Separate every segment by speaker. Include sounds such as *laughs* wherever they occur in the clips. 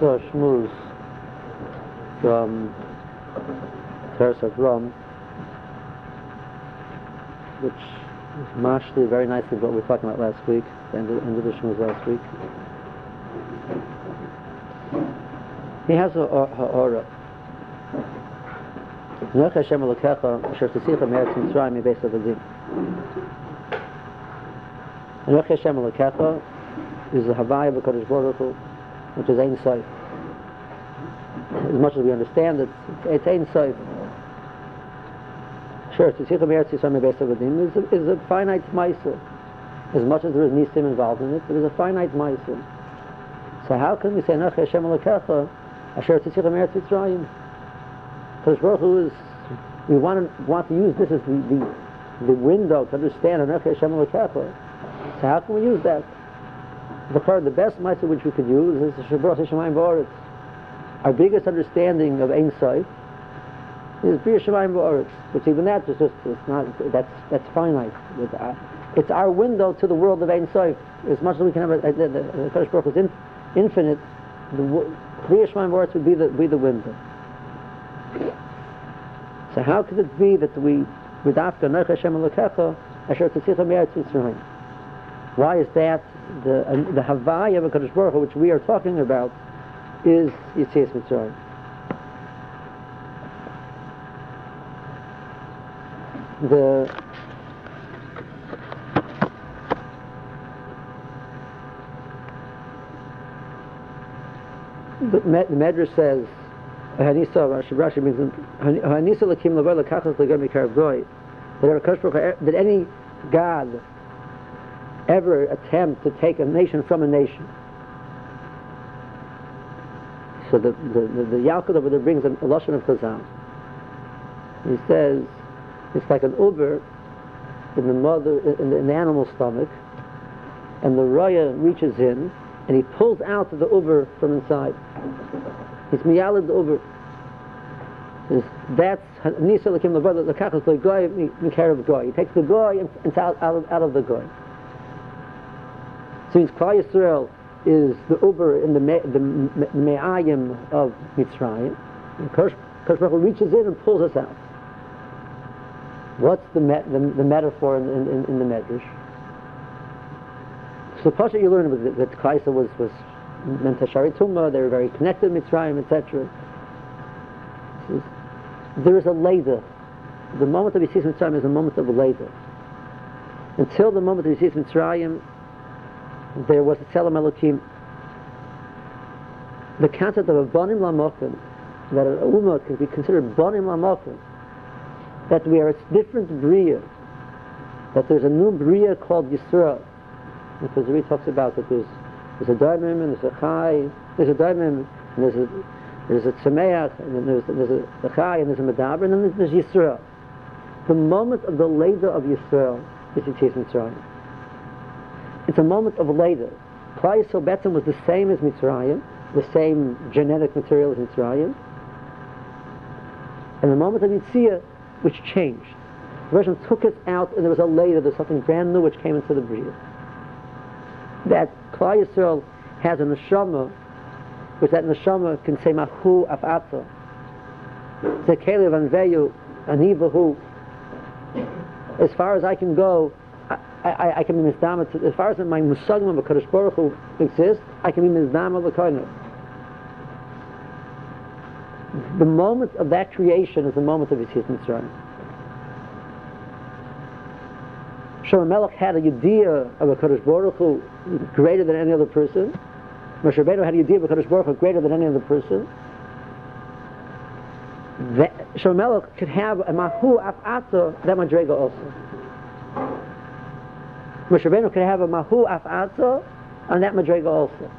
Speaker 1: saw Shmuz from Teres Rum, which is mashly very nicely what we were talking about last week, the end of, end of the Shmuz last week. He has a ha'ora. Noach Hashem Elokecha, asher tesicha me'eretz Mitzrayim mi beis avadim. Noach Hashem Elokecha is the Havaya of HaKadosh Baruch Hu, which is Ein Sof. As much as we understand it, it's Ein Sof. Sure, tesicha me'eretz Yisrael mi beis avadim is a, is a finite ma'aser. As much as there is nisim involved in it, there is a finite ma'aser. So how can we say Noach Hashem Elokecha asher tzitzich me'eretz Mitzrayim? Because Baruch Hu is, we want to, want to use this as the, the, the window to understand Anoch Hashem Elokecha. So how can we use that? The, the best mitzvah which we could use is Shabbat Shemayim Ba'aretz. Our biggest understanding of Ein Sof is B'ir Shemayim Ba'aretz, which even that is just, it's not, that's, that's finite. Uh, it's our window to the world of Ein Sof. As much as we can have, the, the, the Kodesh Baruch is in, infinite, the B'ir Shemayim Ba'aretz would be the, be the window. So how could it be that we with after Noach Hashem Elokecha Asher Tzitzicha Me'eretz Mitzrayim? Why is that the uh, the Havaya of Hakadosh Baruch Hu, which we are talking about, is Yitzias Mitzrayim? The the, Medrash says Hanisa Rashi Rashi means Hanisa Lakim Lavoi Lakachas Lagam Mikarav Goy. Did any God ever attempt to take a nation from a nation? So the the the, the Yalkut over there brings a, a of Chazal. He says it's like an uber in the mother in the, the animal stomach, and the raya reaches in and he pulls out the uber from inside. He's miyalid over. That's nisa lekim levada the kachas the goy mikarev goy. He takes the goy and, and out, out, of, out of the goy. Means Klal Yisrael is the uber in the me, the me'ayim of Mitzrayim. Baruch reaches in and pulls us out. What's the, me, the, the metaphor in, in, in the Medrash? So Pasha you learn that, that Klal was was Mentashari Tumma, they were very connected with Mitzrayim, etc. There is a later. The moment of Yisis Mitzrayim is a moment of a later. Until the moment of Yisis Mitzrayim, there was a Tzelem Elohim. The concept of a Bonim Lamokim, that an Ummah can be considered Bonim Lamokim, that we are a different Bria, that there's a new Bria called Yisrael. Because he talks about that there's there's a daimim and there's a chai. There's a daimim and there's a there's a tzemeach and then there's there's a, chai and there's a medaber and then there's, there's Yisrael. The moment of the later of Yisrael is Yitzias Mitzrayim. It's a moment of later. Klal Yisrael Betzim was the same as Mitzrayim, the same genetic material as Mitzrayim. And the moment of Yitzhak, which changed. The version took us out and there was a later, there's something brand new which came into the Bria. That Klal Yisrael has a neshama, which that neshama can say mahu afatza. Say kelev anveyu anivahu. As far as I can go, I, I, I can be mizdama. As far as my musagma of Kadosh Baruch Hu exists, I can be mizdama l'koinu. The moment of that creation is the moment of Yitzias Mitzrayim. Shlomo Melech had a idea of a Kadosh Baruch Hu greater than any other person. Moshe Rabbeinu had a idea of a Kadosh Baruch Hu greater than any other person. That, Shlomo Melech could have a Mahu Af'ata, that Madrega also. Moshe Rabbeinu could have a Mahu Af'ata on that Madrega also.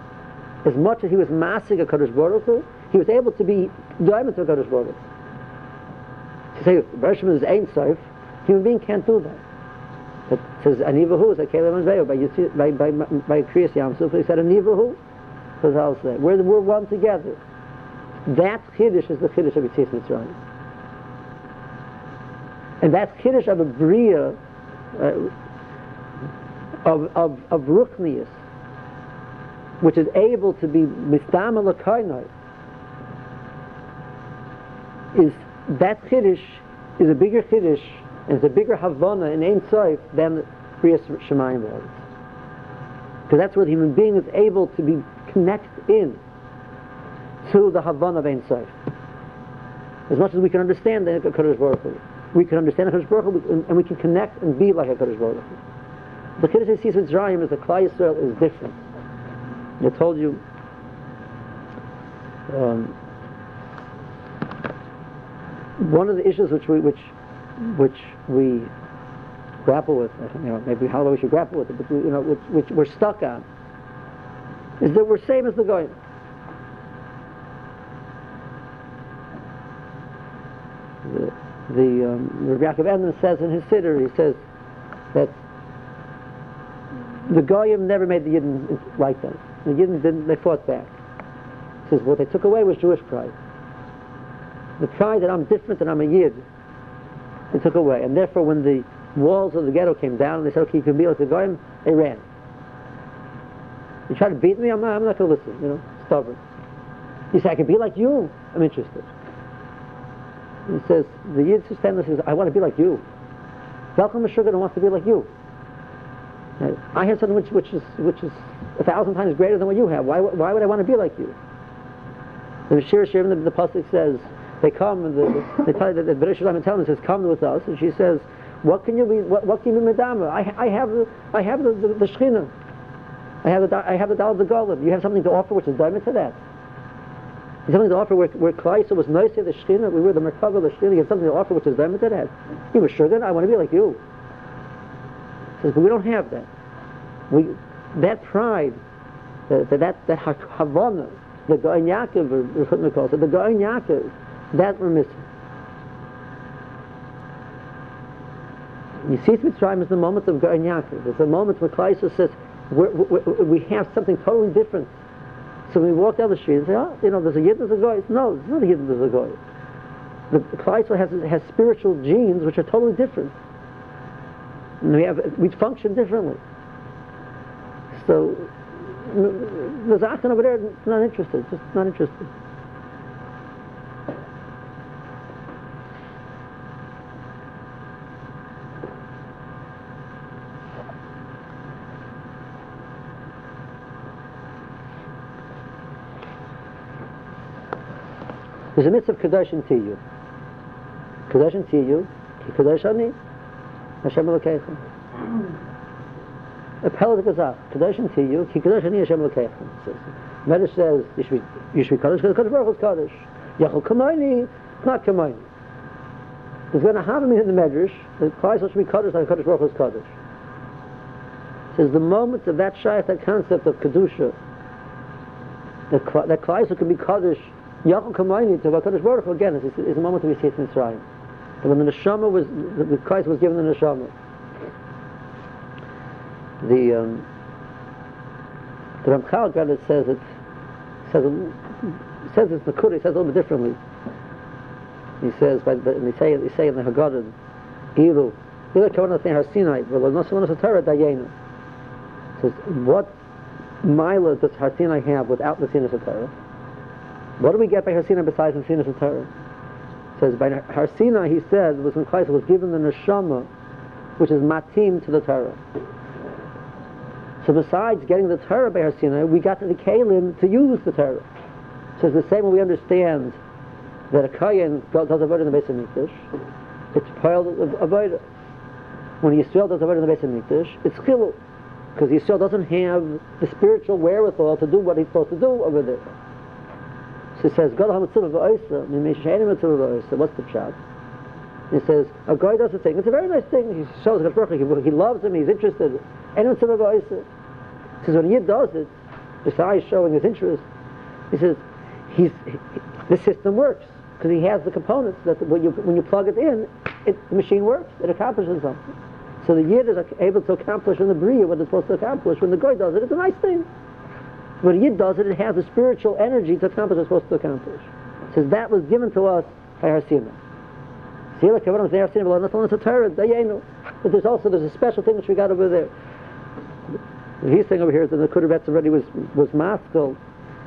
Speaker 1: As much as he was massing a Kadosh Baruch Hu, he was able to be diamond to a Kadosh Baruch Hu. To say, Bershman is Ein Sof, human being can't do that. It says anivahu is a kelim and by by by by Kriyas Yam Suf. He said anivahu. Chazal said we're we're one together. That chiddush is the chiddush of Yitzias Mitzrayim, and that chiddush of a bria uh, of of of ruchnius. which is able to be mistamel kainai, is that chiddush is a bigger chiddush and it's a bigger havana in Ein Sof than Kriyas Shemayim was. Because that's where the human being is able to be connected in to the havana of Ein Sof. As much as we can understand the Kaddish Baruch. We can understand the Kaddish Baruch and we can connect and be like a Kaddish Baruch. The Kiddush sees with Mitzrayim is the Klai Yisrael is different. I told you um, one of the issues which we which which we grapple with, you know, maybe how we should grapple with it, but we, you know, which, which we're stuck on, is that we're same as the goyim. The, the um, Rabbi Yaakov Edman says in his siddur, he says that the goyim never made the Yidden like them. The Yidden didn't, they fought back. He says what they took away was Jewish pride. The pride that I'm different and I'm a Yid, they took away. And therefore when the walls of the ghetto came down and they said, okay, you can be like the goyim, they ran. You try to beat me, I'm not, I'm not going to listen, you know, stubborn. You say, I can be like you, I'm interested. He says, the Yid who there says, I want to be like you. Welcome Meshuggah wants to be like you. I have something which, which, is, which is a thousand times greater than what you have. Why, why would I want to be like you? The Shir Shirim, the, the Pasuk says, they come and the, they tell that the British Shalom and says, come with us. And she says, what can you be, what, what can you be Medama? I, I have the, I have the, the, the Shechina. I have the, I have the Dal of the Golem. You have something to offer which is diamond to that. You have something to offer where, where Kleisa was nice to the Shechina. We were the Merkava, the Shechina. You have something to offer which is diamond to that. He was sugar. I want to be like you. He says, but we don't have that. We, that pride, that, that, that Havana, the Goin Yaakov, calls it, the Goin Yaakov, that we're missing. You see, Mitzrayim is the moment of Goin Yaakov. It's the moment where Kleisa says, we're, we have something totally different. So we walk down the street and say, oh, you know, there's a Yid, there's a Goy. No, there's not a Yid, there's a Goy. The Kleisa has, has spiritual genes which are totally different. And we, have, we function differently. So the Zachan over there not interested, just not interested. There's a mitzvah of Kadosh and Tiyu. Kadosh and Tiyu, Ki Kadosh Ani, Hashem Elokeichem. A Pellet Gazach, Kadosh and Tiyu, Ki Kadosh Ani, Hashem Elokeichem. Medrash says, you should be, you should be Kadosh, because Kadosh Baruch is Kadosh. Yachol Kamayni, not Kamayni. There's going to have me in the Medrash, the Christ should be Kadosh, like Kadosh Baruch is Kadosh. Says the moment of that Shaykh, that concept of Kedusha, that, that Christ can be Kadosh, Yachol Kamayni to HaKadosh Baruch Hu again is, is a moment it in Mitzrayim. That when the neshama was, the Christ was given the neshama, the um, the Ramchal says it says it, says it's the Kuri says it a little bit differently. He says, by the, they say they say in the Haggadah, Ilu, Ilu Kavanah Har Sinai, but no Salonis Torah Dayenu. Says what mila does Har Sinai have without the Sinai Torah? What do we get by Harsina besides the Sinus and Torah? Says by Harsina, he says, was when Christ was given the neshama, which is matim to the Torah. So besides getting the Torah by Harsina, we got the kalim to use the Torah. So it's the same way we understand that a kohen does avodah in the base of mikdash. It's piled of a avodah. When Yisrael does avodah in the base of mikdash, it's chilul because Yisrael doesn't have the spiritual wherewithal to do what he's supposed to do over there. So he says, God Mimishayim Matzillah v'oisa. What's the pshat? He says, a guy does a thing. It's a very nice thing. He shows Baruch he, he loves him, he's interested. And Matzillah uh, v'oisa. He says, when he does it, besides showing his interest, he says, he's, he, the system works. Because he has the components that when you, when you plug it in, it, the machine works. It accomplishes something. So the Yid is able to accomplish in the Bria what it's supposed to accomplish. When the guy does it, it's a nice thing. When Yid does it, it has the spiritual energy to accomplish what it's supposed to accomplish. It says that was given to us by Harsina. There's also there's a special thing which we got over there. He's saying over here that the Nakuda already was, was maskal.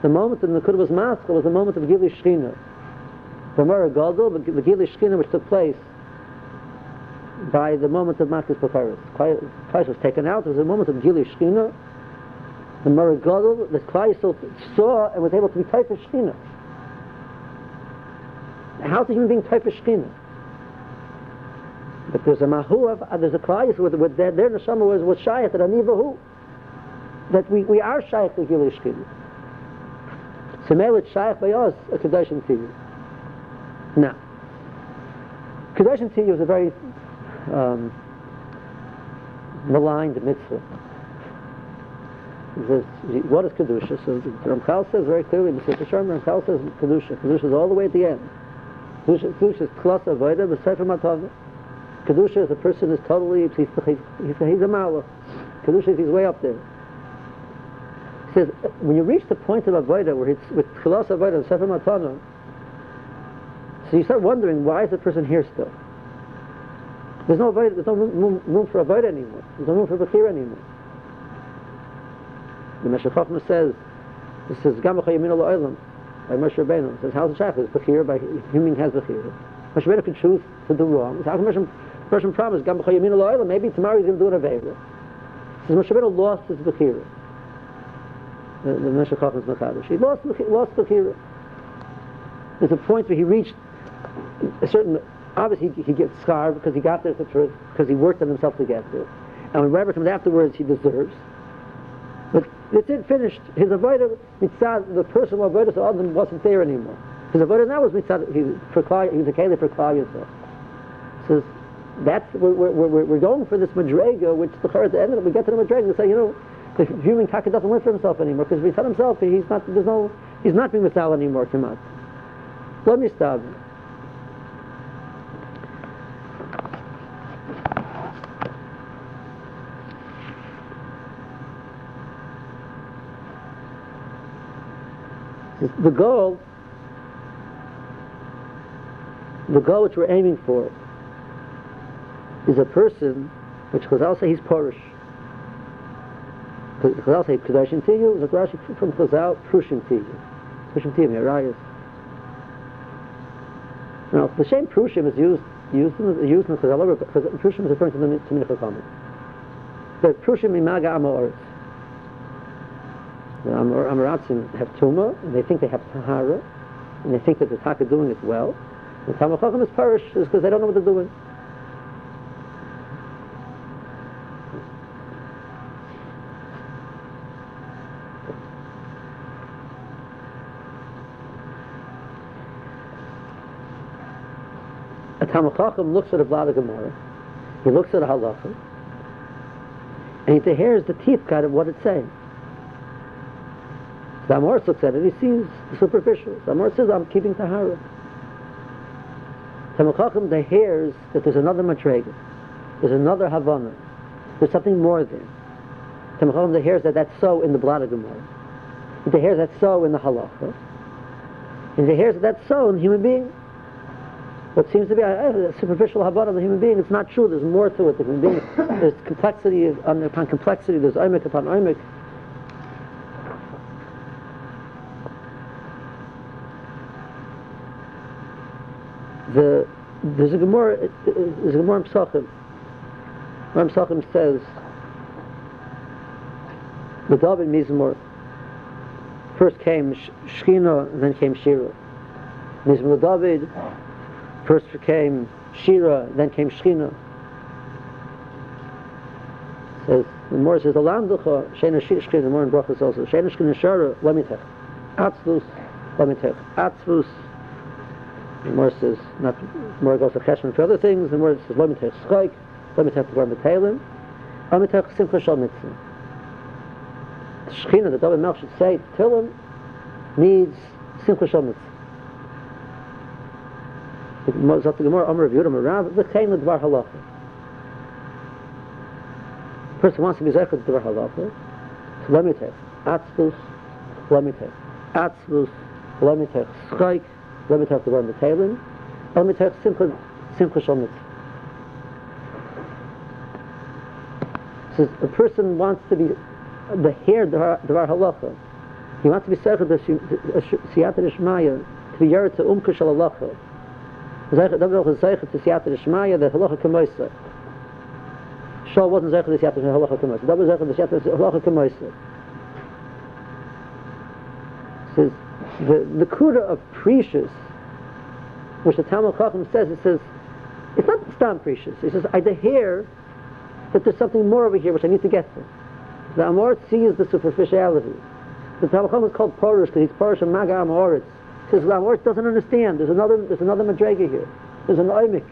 Speaker 1: The moment that the Nakuda was masked was the moment of Gili Shchina. The Mara Gadol, the Gili Shchina, which took place by the moment of Makis Paparis. Christ was taken out. It was a moment of Gili Shchina. The Mara Gadol, the Christ saw and was able to be type of Shchina. How's a human being of Shchina? But there's a mahu uh, there's a klai with, with their, their neshama was, was shayat, that anivahu, that we, we are shayat to Gili Shechina. So mele it's shayat by us, a Kedoshim Tiyu. Now, Kedoshim Tiyu is a very um, maligned mitzvah. This, what is Kedusha? So Ramchal says very clearly, Mr. Sharm, Ramchal says Kedusha. Kedusha is all the way at the end. Kedusha, Kedusha is Klas Avodah, B'Sefer Matavah. Kedusha is a person is totally, he's, he's, he's, a Mala. Kedusha is he's way up there. He says, when you reach the point of Avodah, where it's with Klas Avodah and Sefer Matavah, so you start wondering, why is the person here still? There's no avoid, there's no room, room for avoid anymore. There's no room for bechir anymore. The Meshech says, it says, Gam Yamin Olam, by Moshe Rabbeinu. It says, how's the shach? It's bechir, by human has bechir. Moshe Rabbeinu can choose to do wrong. So how can Moshe person promise, Gam Yamin Olam, maybe tomorrow he's going to do an avera. Says Moshe Rabbeinu lost his bechir. The, the Meshech Chochmah's Machadish. He lost, lost bechir. There's a point where he reached a certain obviously he, gets scarred because he got there the truth, because he worked on himself to get there. And when whatever comes afterwards, he deserves. But it it's it, finished. His avodah mitzad, the personal avodah of them wasn't there anymore. His avodah now was mitzad, he, he was a keli for Klal Yisrael. So that's, we're, we're, we're, going for this madrega, which the at the end of it, we get to the madrega and say, you know, the human taka doesn't live for himself anymore, because mitzad himself, he's not, there's no, he's not being mitzad anymore, Kamat. Let me stop. The goal, the goal which we're aiming for, is a person which Chazal say he's Porish. Chazal say Kedushin Tiyu is a Rashi from Chazal Prushim Tiyu. Prushim Tiyu, Mirayas. Now, the same Prushim is used used in, used in Chazal, because Prushim is referring to the to Mincha Kamid. But Prushim Imaga Amoritz. The Amaratzim have Tuma, and they think they have Tahara, and they think that the Taka doing it well. The Talmud Chacham is perish is because they don't know what they're doing. Talmud Chacham looks at a Vlad Gemara, he looks at a halacha, and he hears the teeth cut of what it's saying. The Amor looks at it, he sees the superficial. The says, I'm keeping Tahara. Tamachachim, the hears that there's another Matrega, there's another Havana, there's something more there. Tamachachim, the hears that that's so in the Blada Gemara. The hears that's so in the Halacha. And the hears that that's so in the human being. What seems to be a, a superficial Havana of the human being, it's not true. There's more to it. The human being, there's complexity um, upon complexity, there's oimik upon oimik. the there's a Gemara uh, there's a Gemara in says the David Mizmor first came Shechina, then came Shira. Mizmor David first came Shira, then came Shechina. Says the Gemara says Alanducha Shena Shechina. The more in Brachas also Shena Shechina Shara Lemitech Atzvus Lemitech Atzvus the more says not more goes to cheshvan for other things. The more says lo mitech schayk, lo mitech tvar metaylim, lo mitech simcha shal mitzvah. The shechina, the David Melch should say, Tillim needs simcha shal mitzvah. Zat the Gemara Amr of Yudam Rav, the Kain Dvar Halacha. First, wants to be Zechut Dvar Halacha, Lemitev, Atzvus, Lemitev, Atzvus, Lemitev, Schoik, Lemitev Dvar Metalin, Lemitev Simcha, simple Shomit.
Speaker 2: So
Speaker 1: a person wants to be the hair Dvar Halacha. He wants to be Zechut Siyata Rishmaya, to be Yerit to Umkush Halacha. זייך דאָ וועלכע זייך צו סיאַטער שמעיע דאָ גלאך קומייסט שאָ וואָסן זייך דאָ סיאַטער גלאך קומייסט דאָ זייך דאָ סיאַטער גלאך קומייסט says the the kuda of precious which the tamil khakam says it says it's not stand precious. It says i the hair that there's something more over here which i need to get to. The amor sees the superficiality. The tamil khakam is called porous he's porous and maga Amoritz. The Amoritz doesn't understand. There's another, there's another Madrega here. There's an Oimik.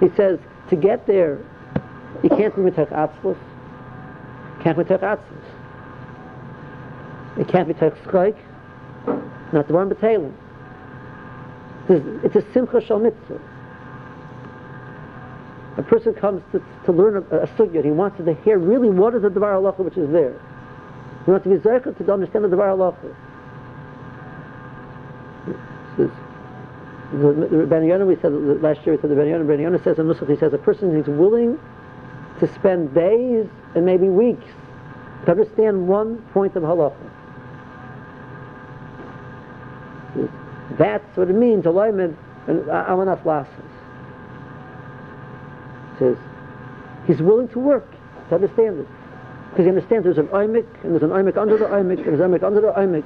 Speaker 1: He says, to get there, you can't be Mitach Atzlus. Can't be Mitach Atzlus. It can't be Mitach Schleik. Not the one B'Talin. It's a Simcha Shal Mitzvah. A person comes to, to learn a, a sugya, he wants to hear really what is the Devar Halacha which is there. He wants to be Zercha to understand the Devar Halacha. Says, the, Ben Yonah, we said last year, we said the Ben Yonah, Ben Yonah says in Nusach, he says a person who's willing to spend days and maybe weeks to understand one point of halacha. That's what it means, alignment and amanas lasses. Says he's willing to work to understand it. Because he understands there's an oimik, and there's an oimik under the oimik, and there's an oimik under the oimik.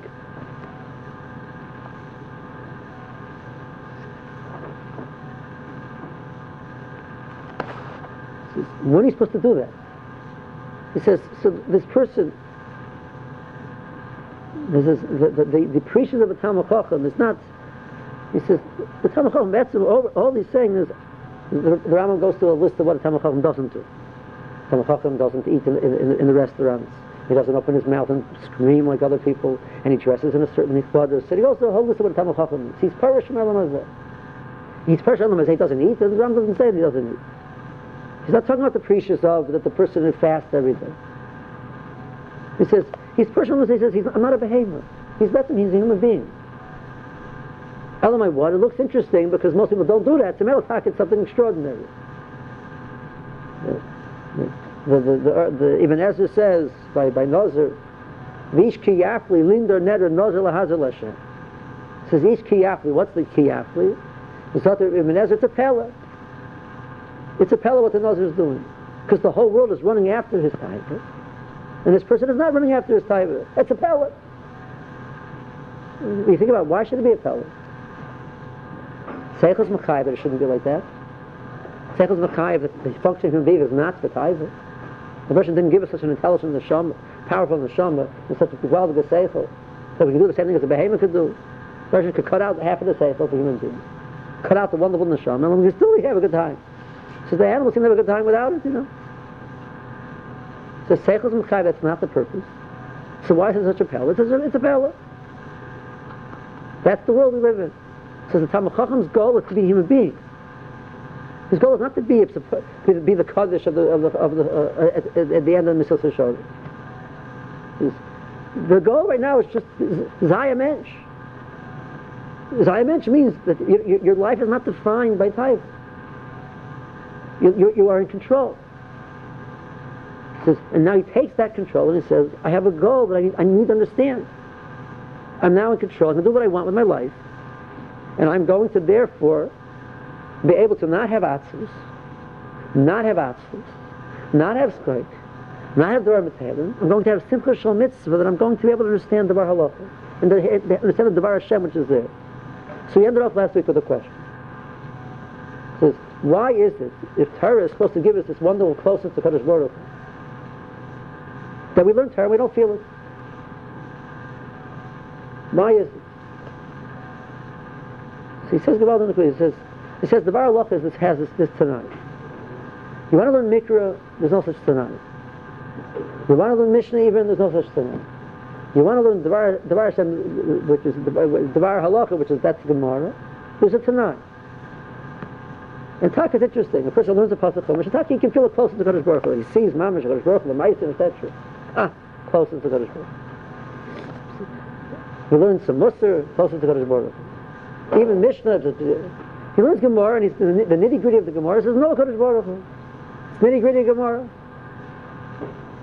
Speaker 1: When are you supposed to do that? He says, so this person, this is the, the, the, the preachers of the Talmud Chacham is not he says, the Talmud Chacham, that's all, all he's saying is, the, the Rambam goes to a list of what a Talmud Chacham doesn't do. Talmud Chacham doesn't eat in, in, in, the restaurants. He doesn't open his mouth and scream like other people, and he dresses in a certain ichbadr. So he goes to a whole list of what a Talmud Chacham is. He's Parish from He's Parish from He doesn't eat, and the Rambam doesn't say he doesn't eat. He's not talking about the precious of that the person who fasts every day. He says, he's personal. He says, he's, I'm not a behemoth. He's nothing, He's a human being. Elamai what? It looks interesting because most people don't do that. To Melatak, it's something extraordinary. The, the, the, the, the Ibn Ezra says by, by Nazir, Vish kiyafli linder neder Nazir Lashem. Says Ish kiyafli. What's the kiyafli? It's not Ibn Ezra, it's a pella. It's a pella what the Nazir is doing. Because the whole world is running after his taiva. And this person is not running after his taiva. It's a pella. You think about why should it be a pella? Seichel is but it shouldn't be like that. Seichel is Mechayiv, the function of human being is not Mechayiv. The person didn't give us such an intelligent neshama, powerful neshama, and such a well good Seichel. So we can do the same thing as a behemoth could do. The person could cut out half of the Seichel for human beings. Cut out the wonderful neshama, and we can still have a good time. So the animals can have a good time without it, you know. So Seichel is Mechayiv, that's not the purpose. So why is it such a pella? It's a, it's a pella. That's the world we live in. So the Talmud Chacham's goal is to be a human being. His goal is not to be, to be the Kaddish of the, of the, of the uh, at, at, the end of the Mesilas Yesharim. The goal right now is just Zaya Mensch. Zaya Mensch means that you, your life is not defined by type. You, you, you are in control. Says, and now he takes that control and he says, I have a goal that I need, I need to understand. I'm now in control. I can do what I want with my life. And I'm going to therefore be able to not have atzvus, not have atzvus, not have skoik, not have Dvar. I'm going to have Simcha Shal Mitzvah that I'm going to be able to understand Dvar Halacha and the, the, understand the Dvar Hashem which is there. So we ended off last week with a question. Says, why is it, if Torah is supposed to give us this wonderful closeness to Kadosh Baruch that we learn Torah we don't feel it? Why is it? So he says the He says, he says the Bar is this has this, this tonight. You want to learn Mikra, there's no such tonight. You want to learn Mishnah even, there's no such tonight. You want to learn Devar, Devar Hashem, which is Devar Halacha, which is that's Gemara, there's a tonight. And Taka is interesting. A person learns a pasuk from Taka, he can feel it closer to Kadosh Baruch Hu. He sees Mamash, Kadosh Baruch Hu, the Meisim, etc. Ah, closer to Kadosh Baruch. He learns some Musar, closer to Kadosh Baruch. Even Mishnah, he learns Gemara and he's, the, nitty gritty of the Gemara says no Kodesh Baruch nitty gritty Gemara.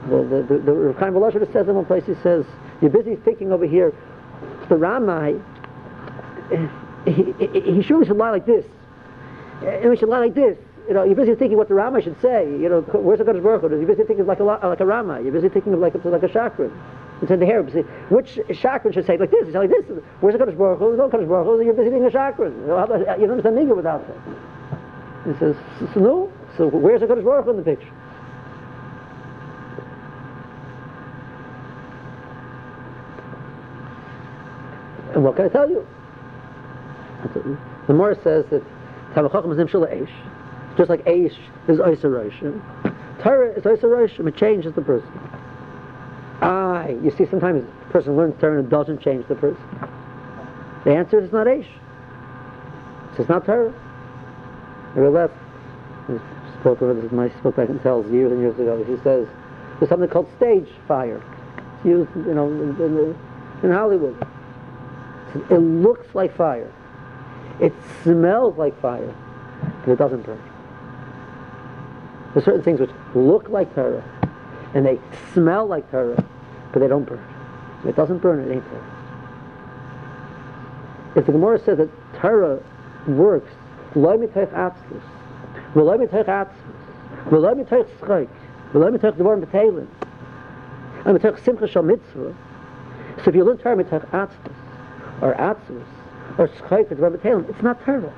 Speaker 1: The, the, the, the Chaim says in one place, he says, you're busy thinking over here, the Ramai, he, he, he surely should lie like this. And we should lie like this. You know, you're busy thinking what the Rama should say. You know, where's the Kodesh Baruch Hu? You're busy thinking like a, like a Rama. You're busy thinking of like a, like a chakra. It's in the hair. Which chakra should say like this? It's like this. Where's the Kodesh Baruch Hu? No Kodesh Baruch Hu. You're busy thinking of chakra. You, don't understand Niga without that. He says, no. So where's the Kodesh Baruch Hu in the picture? And what can I tell you? The Morris says that Tamachachim is Nimshul Eish. Just like Eish is Oisar Torah is Oisar It changes the person. I, you see, sometimes a person learns Torah and it doesn't change the person. The answer is not Eish. It's not Torah. I left. Spoke over this. My spoke back and tells years and years ago. He says there's something called stage fire. It's used, you know, in, in, in Hollywood. It looks like fire. It smells like fire, but it doesn't burn. There's certain things which look like Torah, and they smell like Torah, but they don't burn. It doesn't burn, it ain't Torah. If the Gemara says that Torah works, so if you learn Torah mitoich atzlus, or atzlus, or schayk or it's not Torah.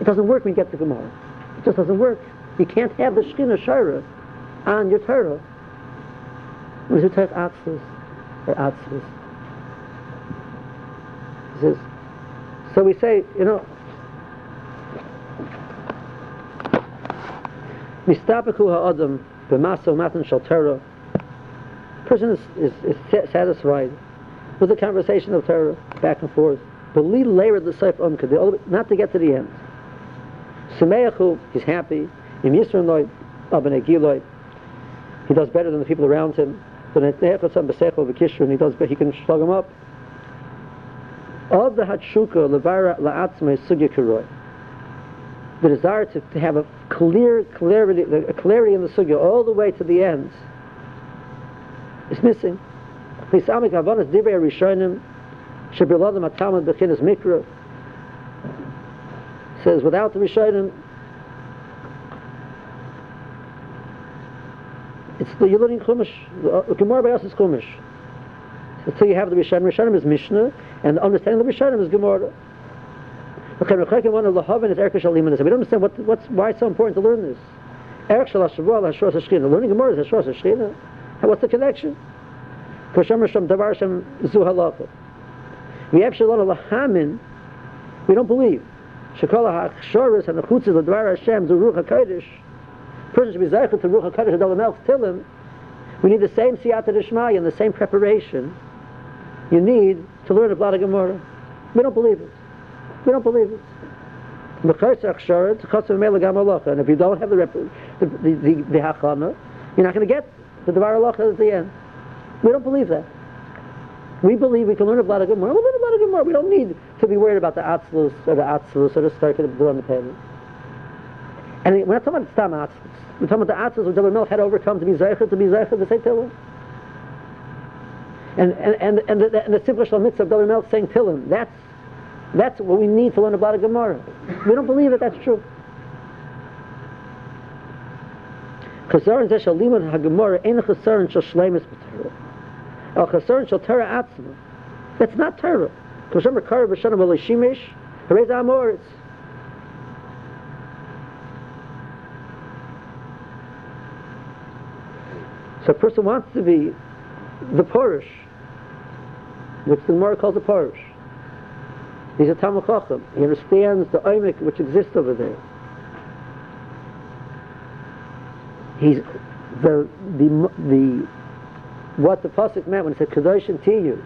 Speaker 1: It doesn't work when you get the Gemara. It just doesn't work. You can't have the Shekhinah Shara on your Torah. When you take Atzvus or Atzvus. Says, so we say, you know, Mistapaku ha'adam b'maso matan shal Torah. Person is, is, is satisfied with the conversation of Torah back and forth. But lead layer the Seif Umka, not to get to the end. Semeachu, he's happy. Im Yisranoi, Abane Giloi, he does better than the people around him. But he does he can slug him up. Of the Hatshuka, Levara La'atzme Sugya Kuroi. The desire to, to have a clear clarity, a clarity in the sugya all the way to the end is missing. Pisamik Havanas Divrei Rishonim Shebiladim Atamad Bechinas Mikra says without the Rishonim it's the you're learning Chumash the Gemara by us is Chumash so you have the Rishonim Rishonim is Mishnah and the understanding of the Rishonim is Gemara Okay. We don't understand what, what's, why it's so important to learn this. Learning Gemara is Hashros Hashchina. What's the connection? Koshem Risham Davar Shem Zu Halacha. We have Shalom Lahamin, we don't believe. Shekol HaChoris and the Chutzah, the Dvar Hashem, the Ruach HaKodesh, person should be Zeichel to Ruach HaKodesh, Adol Melch Tilim, we need the same Siyata Dishmai and the same preparation you need to learn the Blad Gemara. We don't believe it. We don't believe it. And if you don't have the rep- the, the, the, the hachana, you're not going to get the Dvar Allah at the end. We don't believe that. We believe we can learn a lot of Gemara. We'll learn a lot of Gemara. We don't need to be worried about the Atzlus or the Atzlus or the Stark of the on the table. And we're not talking about Stam Atzlus. We're talking about the Atzlus which David Melch had overcome to be Zeicher, to be Zeicher, to say Tillim. And, and, and, and the, and the simple Shalom Mitzvah of David Melch saying Tillim, that's, that's what we need to learn about a Gemara. We don't believe that that's true. Chazaron Zeh Shal Limud HaGemara Ein Chazaron Shal Shleimus B'Torah. Al Chasaron Shal Torah Atzma. That's not Torah. Harez Amoritz. So a person wants to be the Porish, which the Gemara calls a Porish. He's a Talmud Chacham. He understands the Oimik which exists over there. He's the the the what the pasuk meant when it said kadoshim tiyu.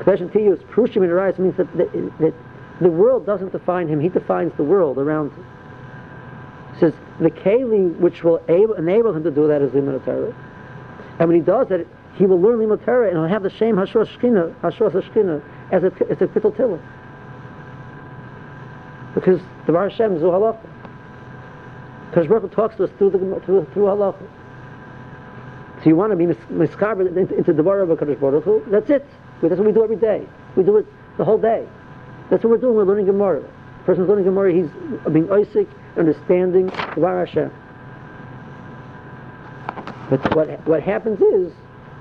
Speaker 1: Kadoshim tiyu is prushim in Arayis means that the, that the world doesn't define him; he defines the world around him. It says the keli which will able, enable him to do that is limud Torah, and when he does that, he will learn limud Torah and he'll have the same hashros shkina, hashros shkina as a as a pitul tilla. Because the Bar Hashem is halacha. Because Baruch talks to us through the through, through halacha. You want to be miscarved into, into the bar of a Kaddish Baruch Hu, that's it. That's what we do every day. We do it the whole day. That's what we're doing. We're learning Gemara. The person's learning Gemara, he's being Isaac, understanding Var Hashem. But what, what happens is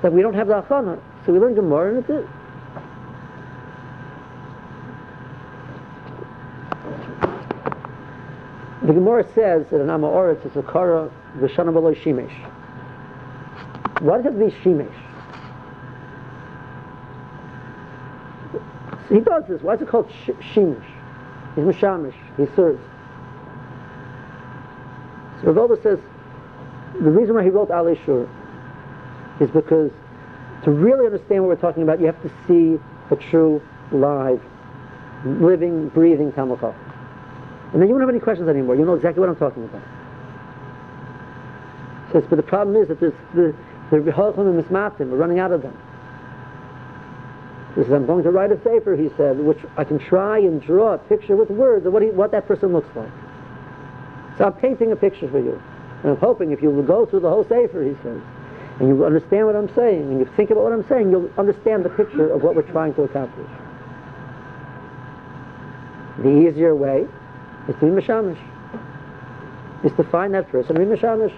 Speaker 1: that we don't have the achana, so we learn Gemara and that's it. The Gemara says that in Amoritz it's a kara v'shana b'lo shimesh. Have to be shimesh? He does this. Why is it called sh- shimesh? He's mishamish. He serves. So Rav says the reason why he wrote Al Shur is because to really understand what we're talking about, you have to see a true, live, living, breathing Talmud and then you won't have any questions anymore. You'll know exactly what I'm talking about. Says, but the problem is that there's the the Rehochim and we're running out of them. He says, I'm going to write a sefer, he said, which I can try and draw a picture with words of what, he, what that person looks like. So I'm painting a picture for you. And I'm hoping if you will go through the whole sefer, he says, and you understand what I'm saying, and you think about what I'm saying, you'll understand the picture of what we're trying to accomplish. The easier way is to be mashamish. Is to find that person and be mashamish.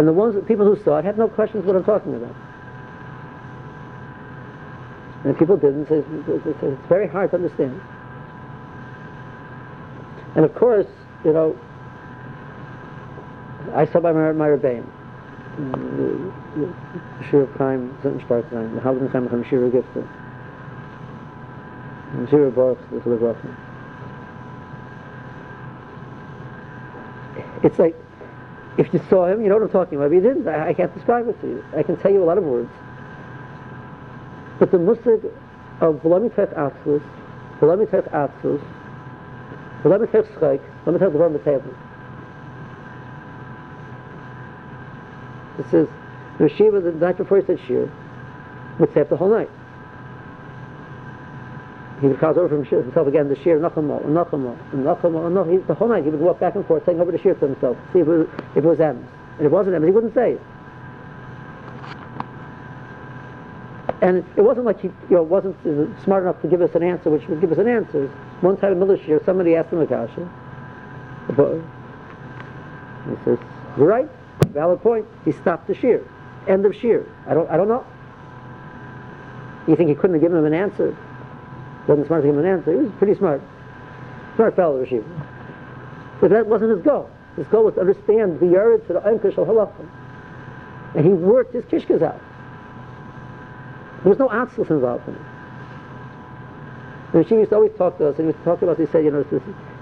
Speaker 1: And the ones, that people who saw it had no questions what I'm talking about. And people didn't. Say, it's very hard to understand. And of course, you know, I saw by my, my Rebbein, Shir of Chaim, Zinton Sparklein, the Halden Chaim from Shir of Gifter, and Shir of Baruch, the It's like, if you saw him, you know what I'm talking about. If you didn't, I, I can't describe it to you. I can tell you a lot of words. But the musig of V'lamitech Atzlus, V'lamitech Atzlus, V'lamitech Schreik, Dvar B'tevim. It says, the Shiva, the night before he said Shir, would say the whole night he would cross over from himself again the shir nachamo nachamo nachamo and the whole night he would walk back and forth saying over the shir to himself see if it was, if it was and if it wasn't Ems he wouldn't say it. And it, wasn't like he you know wasn't smart enough to give us an answer which would give us an answer. One time in the middle of somebody asked him a kasha he says you're right valid point. He stopped the shir. End of shir. I don't I don't know. You think he couldn't have given him an answer wasn't smart to give him an answer. He was pretty smart. Smart fellow, Rashiv. But that wasn't his goal. His goal was to understand the Yerid to the Aimkish al. And he worked his kishkas out. There was no atzlus involved in it. And she used to always talk to us, and he used to about, he said, you know, he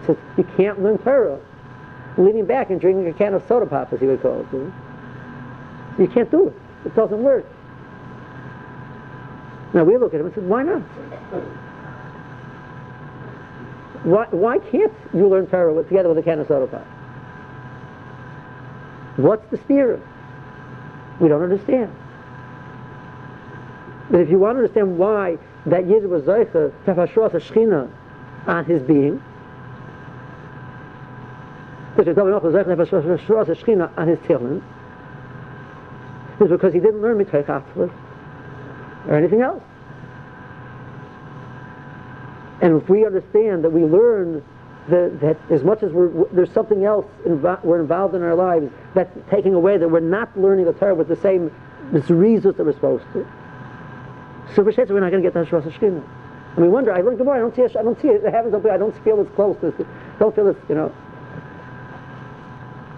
Speaker 1: says, you can't learn Torah leaning back and drinking a can of soda pop, as he would call it. You, know? you can't do it. It doesn't work. Now we look at him and say, why not? Why, why can't you learn Torah together with a can of soda pop? What's the spirit? We don't understand. But if you want to understand why that Yid was to have Hashras on his being, on his is because he didn't learn Mitzvah or anything else. And if we understand that we learn that, that as much as we're, there's something else invo- we're involved in our lives that's taking away, that we're not learning the Torah with the same reasons that we're supposed to. So we're not going to get that Rosh Hashanah. And we wonder, I learned Gemara, I don't see it, I don't see it, heavens open, I don't feel it's close, to, don't feel it's, you know,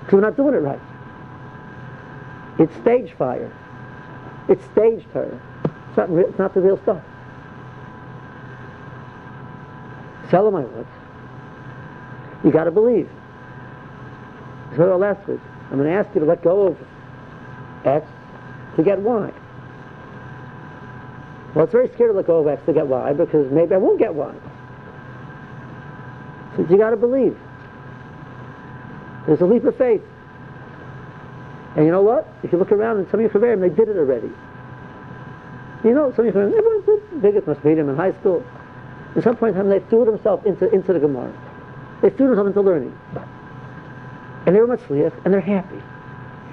Speaker 1: because we're not doing it right. It's stage fire. It's stage Torah. It's not, it's not the real stuff. Tell them I was. You got to believe. I last week. I'm going to ask you to let go of X to get Y. Well, it's very scary to let go of X to get Y because maybe I won't get Y. So you got to believe. There's a leap of faith. And you know what? If you look around and some of you Chaverim, they did it already. You know, some of you Chaverim, everyone did. Biggest must meet him in high school. At some point in time, they threw themselves into, into the Gemara. They threw themselves into learning. And they were much sleep and they're happy.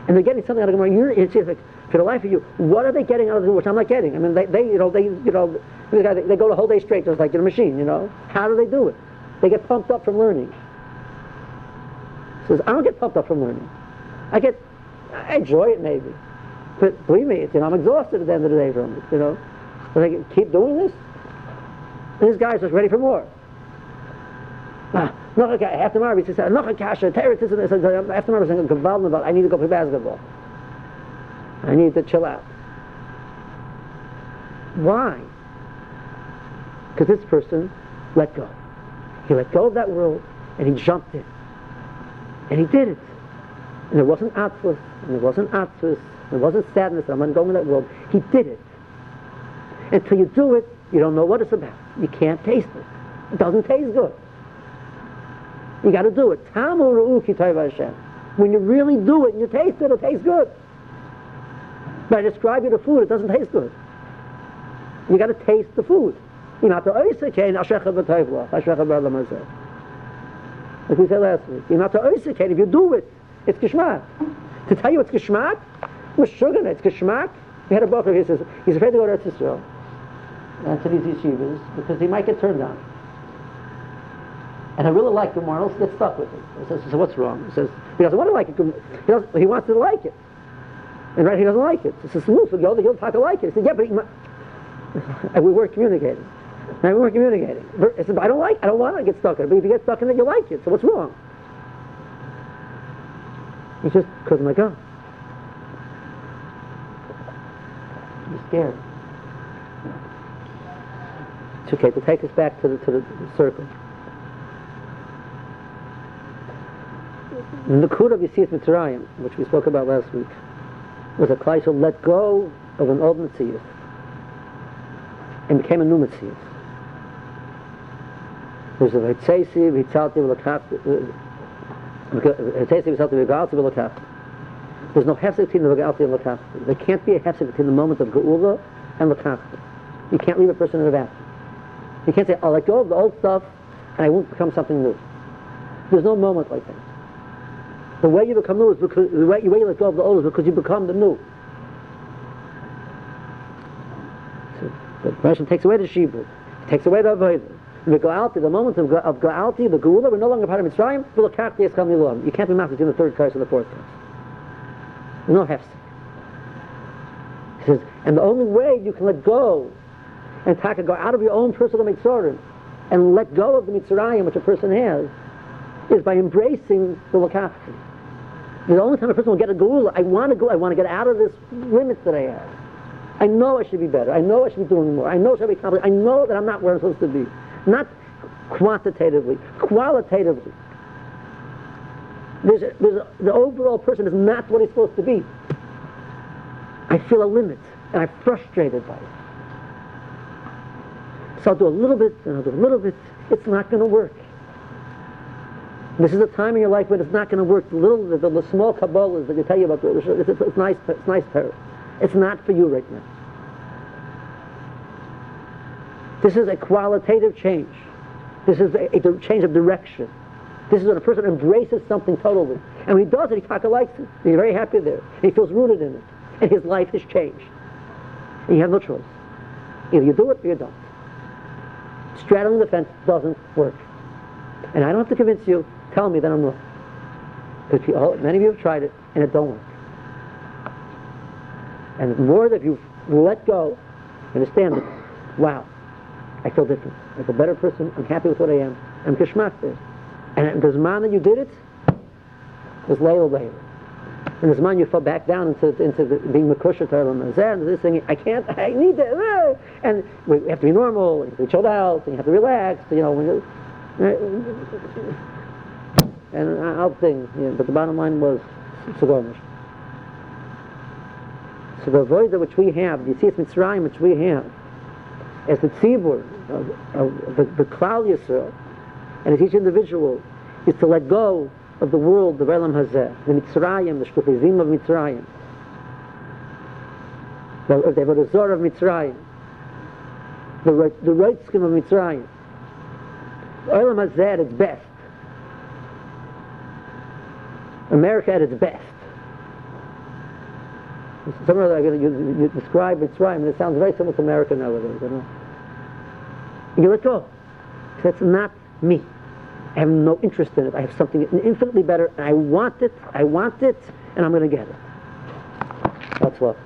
Speaker 1: And they're getting something out of the Gemara. You're, it's, it's like, for the life of you, what are they getting out of it which I'm not getting? I mean, they, they you know, they, you know, they, they go the whole day straight just like in a machine, you know. How do they do it? They get pumped up from learning. Says, I don't get pumped up from learning. I get, I enjoy it maybe. But believe me, you know, I'm exhausted at the end of the day from it, you know. But I keep doing this. And this guy's just ready for more. Ah, after Maariv says, noch a kasha, terrorism, after Maariv saying, about, I need to go play basketball. I need to chill out. Why? Because this person let go. He let go of that world and he jumped in. And he did it. And it wasn't atzvus, and it wasn't atzvus, and it wasn't sadness, I'm going in that world. He did it. Until you do it, you don't know what it's about. You can't taste it. It doesn't taste good. You got to do it. Tamu When you really do it and you taste it, it tastes good. But I describe you the food, it doesn't taste good. You got to taste the food. You have to like we said last week. You're not to oisicate. If you do it, it's geschmack. To tell you it's geschmack, with sugar it's geschmack. We had a book he says he's afraid to go to Eretz Yisrael and to these yeshivas because he might get turned down. And I really like Gemara, let's get stuck with it. He says, so what's wrong? He says, he doesn't want to like it. He, doesn't, he wants to like it. And right, he doesn't like it. He says, smooth, so go, he'll talk to like it. He said, yeah, but he might. *laughs* and we weren't communicating. And we weren't communicating. I said, I don't like, I don't want to get stuck in it. But if you get stuck in it, you like it. So what's wrong? He just couldn't let go. He's scared. It's okay to take us back to the, to the circle. The Nakud of Yitzias Mitzrayim, which we spoke about last week, was a Klai let go of an old Mitzvah and became a new Mitzvah. There's a Hetzeisi, Hitzalti, V'lakafti, Hetzeisi, Hitzalti, V'galti, V'lakafti. There's no hefsek between the V'galti and Lakafti. There can't be a hefsek between the moment of Geula and Lakafti. You can't leave a person in a vacuum. You can't say, I'll let go of the old stuff and I won't become something new. There's no moment like that. The way you become new is because the way, the way you let go of the old is because you become the new. So the Russian takes away the Shibud, takes away the Avodah. The Ga'alti, the moment of, of Ga'alti, the Geula, we're no longer part of Mitzrayim, you can't be master between the third curse and the fourth curse. No hefsek. He says, and the only way you can let go and taka go out of your own personal Mitzrayim and let go of the Mitzrayim which a person has is by embracing the Lakafti. The only time a person will get a Geula, I want to go, I want to get out of this limits that I have. I know I should be better. I know I should be doing more. I know I should be. I know that I'm not where I'm supposed to be. Not quantitatively, qualitatively. There's a, there's a, the overall person is not what he's supposed to be. I feel a limit, and I'm frustrated by it. So I'll do a little bit, and I'll do a little bit. It's not going to work. This is a time in your life when it's not going to work. The little, the, the small Kabbalahs that you tell you about, it's, it's, it's nice, it's nice, It's not for you right now. This is a qualitative change. This is a, a change of direction. This is when a person embraces something totally. And when he does it, he kind of likes it. He's very happy there. He feels rooted in it. And his life has changed. And you have no choice. Either you do it or you don't. Straddling the fence doesn't work. And I don't have to convince you, tell me that I'm wrong. Because many of you have tried it, and it don't work. And the more that you let go, understand it, wow, I feel different. I feel a better person. I'm happy with what I am. I'm geschmack there. And the man that you did it was Layla Layla. And the man you fell back down into, into the, being Makusha and this thing, I can't, *laughs* I need to, uh, and we have to be normal, and we chilled out, and you have to relax, you know, and I'll think, you know, but the bottom line was, Sagonish. So the avodah which we have, the Yitzias Mitzrayim which we have, as the tzibur of, of the, the Klal Yisrael, and as each individual is to let go of the world, the Elam Hazeh, the Mitzrayim, the Shkuchizim of Mitzrayim, the, the Avodah of Mitzrayim, the, the Reitzkim of Mitzrayim. Elam Hazeh at its best. America at its best. Some of you, you, you describe Mitzrayim, and it sounds very similar to America nowadays, you know. You let go. That's not me. I have no interest in it. I have something infinitely better, and I want it, I want it, and I'm going to get it. That's what.